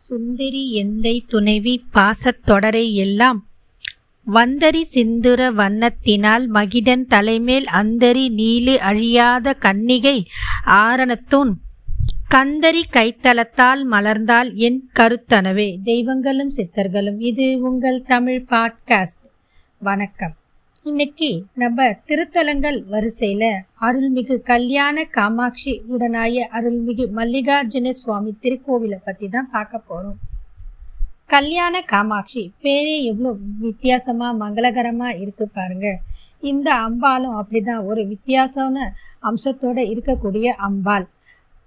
சுந்தரி எந்தை துணைவி பாசத் தொடரை எல்லாம்? வந்தரி சிந்துர வண்ணத்தினால் மகிடன் தலைமேல் அந்தரி நீலு அழியாத கன்னிகை ஆரணத்தூன் கந்தரி கைத்தலத்தால் மலர்ந்தால் என் கருத்தனவே. தெய்வங்களும் சித்தர்களும். இது உங்கள் தமிழ் பாட்காஸ்ட். வணக்கம். இன்னைக்கு நம்ம திருத்தலங்கள் வரிசையில அருள்மிகு கல்யாண காமாட்சி உடனாய அருள்மிகு மல்லிகார்ஜுன சுவாமி திருக்கோவிலை பத்தி தான் பார்க்க போறோம். கல்யாண காமாட்சி பேரே எவ்வளோ வித்தியாசமா மங்களகரமா இருக்கு பாருங்க. இந்த அம்பாலும் அப்படிதான் ஒரு வித்தியாசமான அம்சத்தோட இருக்கக்கூடிய அம்பாள்.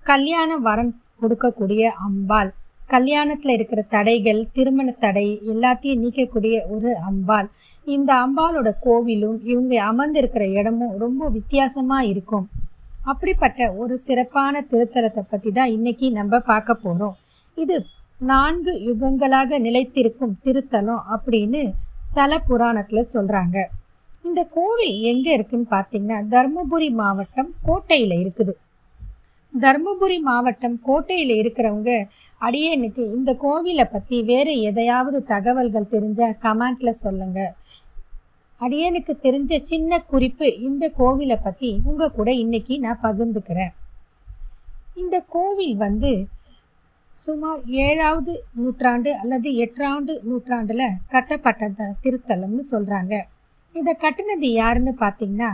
கல்யாண வரன் கொடுக்கக்கூடிய அம்பாள். கல்யாணத்தில் இருக்கிற தடைகள் திருமண தடை எல்லாத்தையும் நீக்கக்கூடிய ஒரு அம்பாள். இந்த அம்பாளோட கோவிலும் இவங்க அமர்ந்திருக்கிற இடமும் ரொம்ப வித்தியாசமாக இருக்கும். அப்படிப்பட்ட ஒரு சிறப்பான திருத்தலத்தை பற்றி தான் இன்னைக்கு நம்ம பார்க்க போகிறோம் இது நான்கு யுகங்களாக நிலைத்திருக்கும் திருத்தலம் அப்படின்னு தல புராணத்தில் சொல்கிறாங்க இந்த கோவில் எங்கே இருக்குன்னு பார்த்தீங்கன்னா தருமபுரி மாவட்டம் கோட்டையில் இருக்குது. தருமபுரி மாவட்டம் கோட்டையில் இருக்கிறவங்க அடியனுக்கு இந்த கோவிலை பற்றி வேறு எதையாவது தகவல்கள் தெரிஞ்சால் கமெண்டில் சொல்லுங்க. அடியனுக்கு தெரிஞ்ச சின்ன குறிப்பு இந்த கோவிலை பற்றி உங்கள் கூட இன்னைக்கு நான் பகிர்ந்துக்கிறேன். இந்த கோவில் வந்து சுமார் ஏழாவது நூற்றாண்டு அல்லது எட்டாவது நூற்றாண்டில் கட்டப்பட்ட திருத்தலம்னு சொல்கிறாங்க இதை கட்டினது யாருன்னு பார்த்தீங்கன்னா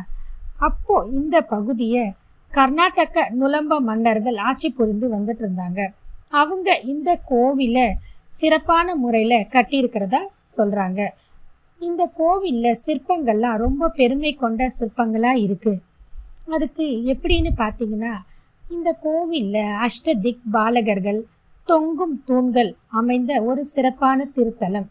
அப்போ இந்த பகுதியை கர்நாடக நுழம்ப மன்னர்கள் ஆட்சி புரிந்து வந்துட்டு இருந்தாங்க. அவங்க இந்த கோவிலை சிறப்பான முறையில் கட்டியிருக்கிறதா சொல்கிறாங்க இந்த கோவிலில் சிற்பங்கள்லாம் ரொம்ப பெருமை கொண்ட சிற்பங்களாக இருக்குது அதுக்கு எப்படின்னு பார்த்தீங்கன்னா இந்த கோவிலில் அஷ்டதிக் பாலகர்கள் தொங்கும் தூண்கள் அமைந்த ஒரு சிறப்பான திருத்தலம்.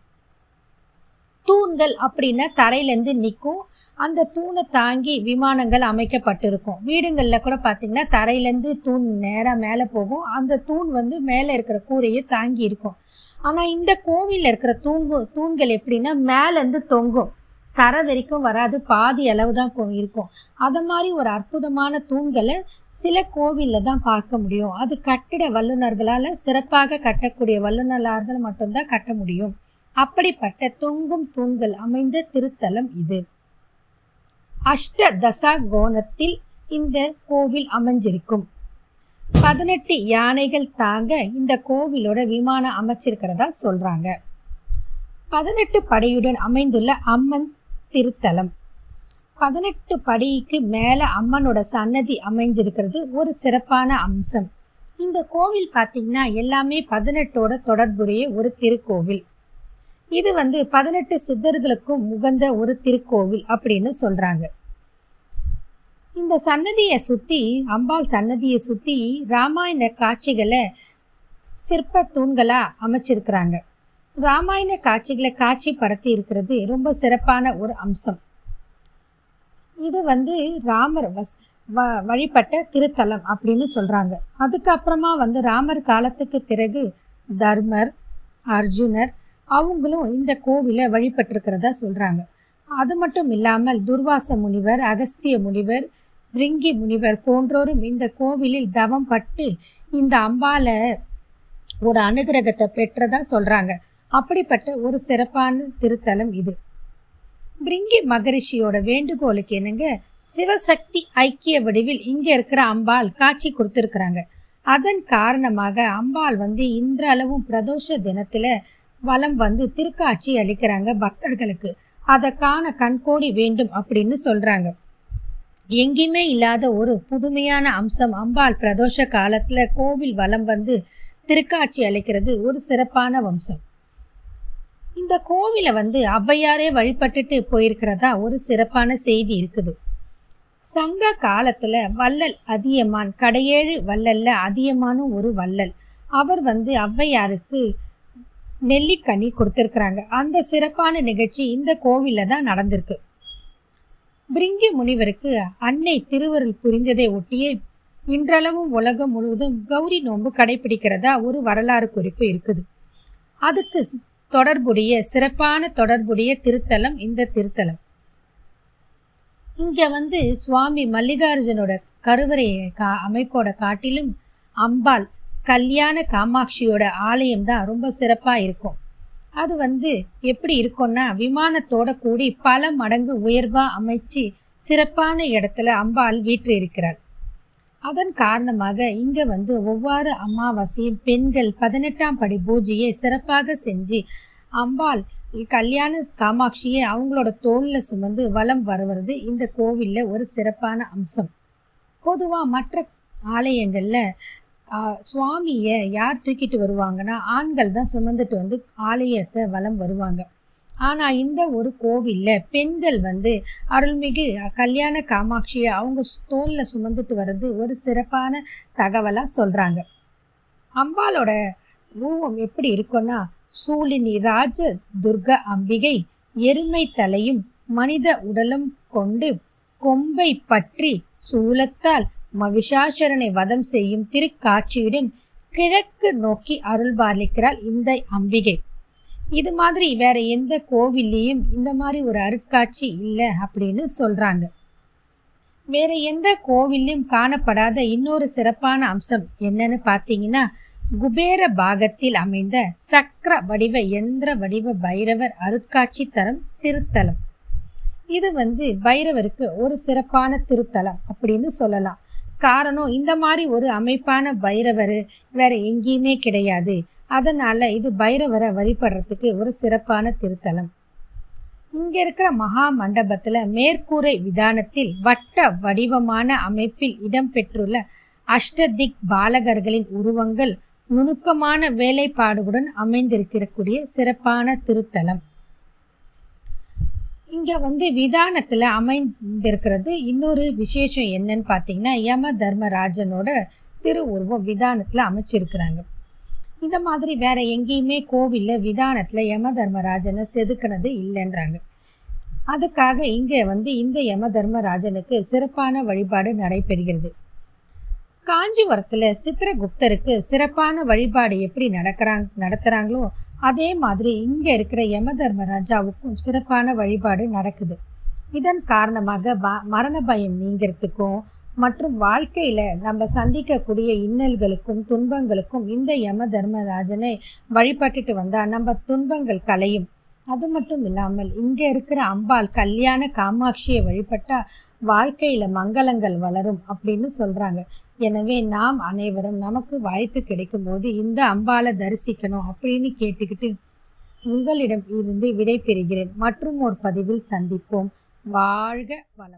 தூண்கள் அப்படின்னா தரையிலேருந்து நிற்கும் அந்த தூணை தாங்கி விமானங்கள் அமைக்கப்பட்டிருக்கும். வீடுங்களில் கூட பார்த்திங்கன்னா தரையிலேருந்து தூண் நேராக மேலே போகும். அந்த தூண் வந்து மேலே இருக்கிற கூரையை தாங்கி இருக்கும். ஆனால் இந்த கோவிலில் இருக்கிற தூங்கு தூண்கள் எப்படின்னா மேலேருந்து தொங்கும். தரை வரைக்கும் வராது. பாதி அளவு தான் இருக்கும். அது மாதிரி ஒரு அற்புதமான தூண்களை சில கோவிலில் தான் பார்க்க முடியும். அது கட்டிட வல்லுநர்களால் சிறப்பாக கட்டக்கூடிய வல்லுநர்களால் மட்டும்தான் கட்ட முடியும். அப்படிப்பட்ட தொங்கும் தூண்கள் அமைந்த திருத்தலம் இது. அஷ்ட தசா கோணத்தில் இந்த கோவில் அமைஞ்சிருக்கும். பதினெட்டு யானைகள் தாங்க இந்த கோவிலோட விமானம் அமைச்சிருக்கிறதா சொல்றாங்க. பதினெட்டு படையுடன் அமைந்துள்ள அம்மன் திருத்தலம். பதினெட்டு படிக்கு மேலே அம்மனோட சன்னதி அமைஞ்சிருக்கிறது ஒரு சிறப்பான அம்சம். இந்த கோவில் பார்த்தீங்கன்னா எல்லாமே பதினெட்டோட தொடர்புடைய ஒரு திருக்கோவில். இது வந்து பதினெட்டு சித்தர்களுக்கும் உகந்த ஒரு திருக்கோவில் அப்படின்னு சொல்றாங்க. இந்த சன்னதியை சுற்றி அம்பாள் சன்னதியை சுற்றி ராமாயண காட்சிகளை சிற்ப தூண்களாக அமைச்சிருக்கிறாங்க. ராமாயண காட்சிகளை காட்சிப்படுத்தி இருக்கிறது ரொம்ப சிறப்பான ஒரு அம்சம். இது வந்து ராமர் வஸ் வ வழிபட்ட திருத்தலம் அப்படின்னு சொல்கிறாங்க அதுக்கப்புறமா வந்து ராமர் காலத்துக்கு பிறகு தர்மர் அர்ஜுனர் அவங்களும் இந்த கோவிலை வழிபட்டிருக்கிறதா சொல்கிறாங்க அது மட்டும் இல்லாமல் துர்வாச முனிவர் அகஸ்திய முனிவர் பிரிங்கி முனிவர் போன்றோரும் இந்த கோவிலில் தவம் பட்டு இந்த அம்பால ஓட அனுகிரகத்தை பெற்றதா சொல்றாங்க. அப்படிப்பட்ட ஒரு சிறப்பான திருத்தலம் இது. பிரிங்கி மகரிஷியோட வேண்டுகோளுக்கு என்னங்க சிவசக்தி ஐக்கிய வடிவில் இங்க இருக்கிற அம்பாள் காட்சி கொடுத்துருக்குறாங்க. அதன் காரணமாக அம்பாள் வந்து இன்றளவும் பிரதோஷ தினத்துல வலம் வந்து திருக்காட்சி அளிக்கிறாங்க பக்தர்களுக்கு. அதை காண கண்கோடி வேண்டும் அப்படின்னு சொல்றாங்க. எங்கேயுமே இல்லாத ஒரு புதுமையான அம்சம் அம்பாள் பிரதோஷ காலத்துல கோவில் வலம் வந்து திருக்காட்சி அளிக்கிறது ஒரு சிறப்பான வம்சம். இந்த கோவிலை வந்து ஔவையாரே வழிபட்டுட்டு போயிருக்கிறதா ஒரு சிறப்பான செய்தி இருக்குது. சங்க காலத்துல வள்ளல் அதியமான் கடையேழு வள்ளல்ல அதியமானும் ஒரு வள்ளல். அவர் வந்து ஔவையாருக்கு நெல்லிக்கனி கொடுத்துருக்குறாங்க. அந்த சிறப்பான நிகழ்ச்சி இந்த கோவிலில் தான் நடந்திருக்கு. பிரிங்கி முனிவருக்கு அன்னை திருவருள் புரிந்ததை ஒட்டியே இன்றளவும் உலகம் முழுவதும் கௌரி நோன்பு கடைபிடிக்கிறதா ஒரு வரலாறு குறிப்பு இருக்குது. அதுக்கு தொடர்புடைய சிறப்பான தொடர்புடைய திருத்தலம் இந்த திருத்தலம். இங்க வந்து சுவாமி மல்லிகார்ஜுனோட கருவறை கா அமைப்போட காட்டிலும் அம்பாள் கல்யாண காமாட்சியோட ஆலயம் தான் ரொம்ப சிறப்பாக இருக்கும். அது வந்து எப்படி இருக்கும்னா விமானத்தோட கூடி பல மடங்கு உயர்வாக அமைச்சு சிறப்பான இடத்துல அம்பாள் வீற்று இருக்கிறார் அதன் காரணமாக இங்கே வந்து ஒவ்வொரு அமாவாசையும் பெண்கள் பதினெட்டாம் படி பூஜையை சிறப்பாக செஞ்சு அம்பாள் கல்யாண காமாட்சியை அவங்களோட தோளில் சுமந்து வலம் வருவது இந்த கோவிலில் ஒரு சிறப்பான அம்சம். பொதுவாக மற்ற ஆலயங்களில் சுவாமியை யார் தூக்கிட்டு வருவாங்கன்னா ஆண்கள் தான் சுமந்துட்டு வந்து ஆலயத்தை வலம் வருவாங்க. ஆனால் இந்த ஒரு கோவிலில் பெண்கள் வந்து அருள்மிகு கல்யாண காமாட்சியை அவங்க தோலில் சுமந்துட்டு வர்றது ஒரு சிறப்பான தகவலாக சொல்கிறாங்க அம்பாலோட ரூபம் எப்படி இருக்குன்னா சூழினி ராஜ துர்க அம்பிகை எருமை தலையும் மனித உடலும் கொண்டு கொம்பை பற்றி சூலத்தால் மகிஷாசுரனை வதம் செய்யும் திருக்காட்சியுடன் கிழக்கு நோக்கி அருள்பாலிக்கிறாள் இந்த அம்பிகை. இது மாதிரி வேற எந்த கோவில்லையும் இந்த மாதிரி ஒரு அருட்காட்சி இல்லை அப்படின்னு சொல்றாங்க. வேற எந்த கோவிலையும் காணப்படாத இன்னொரு சிறப்பான அம்சம் என்னன்னு பார்த்தீங்கன்னா குபேர பாகத்தில் அமைந்த சக்கர வடிவ எந்திர வடிவ பைரவர் அருட்காட்சி தரம் திருத்தலம். இது வந்து பைரவருக்கு ஒரு சிறப்பான திருத்தலம் அப்படின்னு சொல்லலாம். காரணம் இந்த மாதிரி ஒரு அமைப்பான பைரவர் வேற எங்கேயுமே கிடையாது. அதனால இது பைரவரை வழிபடுறதுக்கு ஒரு சிறப்பான திருத்தலம். இங்க இருக்கிற மகா மண்டபத்துல மேற்கூரை விதானத்தில் வட்ட வடிவமான அமைப்பில் இடம்பெற்றுள்ள அஷ்டதிக் பாலகர்களின் உருவங்கள் நுணுக்கமான வேலைப்பாடுகளுடன் அமைந்திருக்கக்கூடிய சிறப்பான திருத்தலம். இங்கே வந்து விதானத்தில் அமைந்திருக்கிறது இன்னொரு விசேஷம் என்னன்னு பார்த்தீங்கன்னா யம தர்மராஜனோட திருவுருவம் விதானத்தில் அமைச்சிருக்கிறாங்க. இந்த மாதிரி வேற எங்கேயுமே கோவிலில் விதானத்தில் யம தர்மராஜனை செதுக்கினது இல்லைன்றாங்க. அதுக்காக இங்கே வந்து இந்த யம தர்மராஜனுக்கு சிறப்பான வழிபாடு நடைபெறுகிறது. காஞ்சிபுரத்துல சித்திரகுப்தருக்கு சிறப்பான வழிபாடு எப்படி நடக்கிறாங்க நடத்துறாங்களோ அதே மாதிரி இங்க இருக்கிற யம தர்மராஜாவுக்கும் சிறப்பான வழிபாடு நடக்குது. இதன் காரணமாக மரண பயம் நீங்கிறதுக்கும் மற்றும் வாழ்க்கையில நம்ம சந்திக்கக்கூடிய இன்னல்களுக்கும் துன்பங்களுக்கும் இந்த யம தர்மராஜனை வழிபட்டுட்டு வந்தா நம்ம துன்பங்கள் கலையும். அது மட்டும் இல்லாமல் இங்கே இருக்கிற அம்பாள் கல்யாண காமாட்சியை வழிபட்டா வாழ்க்கையில மங்களங்கள் வளரும் அப்படின்னு சொல்றாங்க. எனவே நாம் அனைவரும் நமக்கு வாய்ப்பு கிடைக்கும் போது இந்த அம்பாலை தரிசிக்கணும் அப்படின்னு கேட்டுக்கிட்டு உங்களிடம் இருந்து விடை பெறுகிறேன். மற்றும் ஒரு பதிவில் சந்திப்போம். வாழ்க வளம்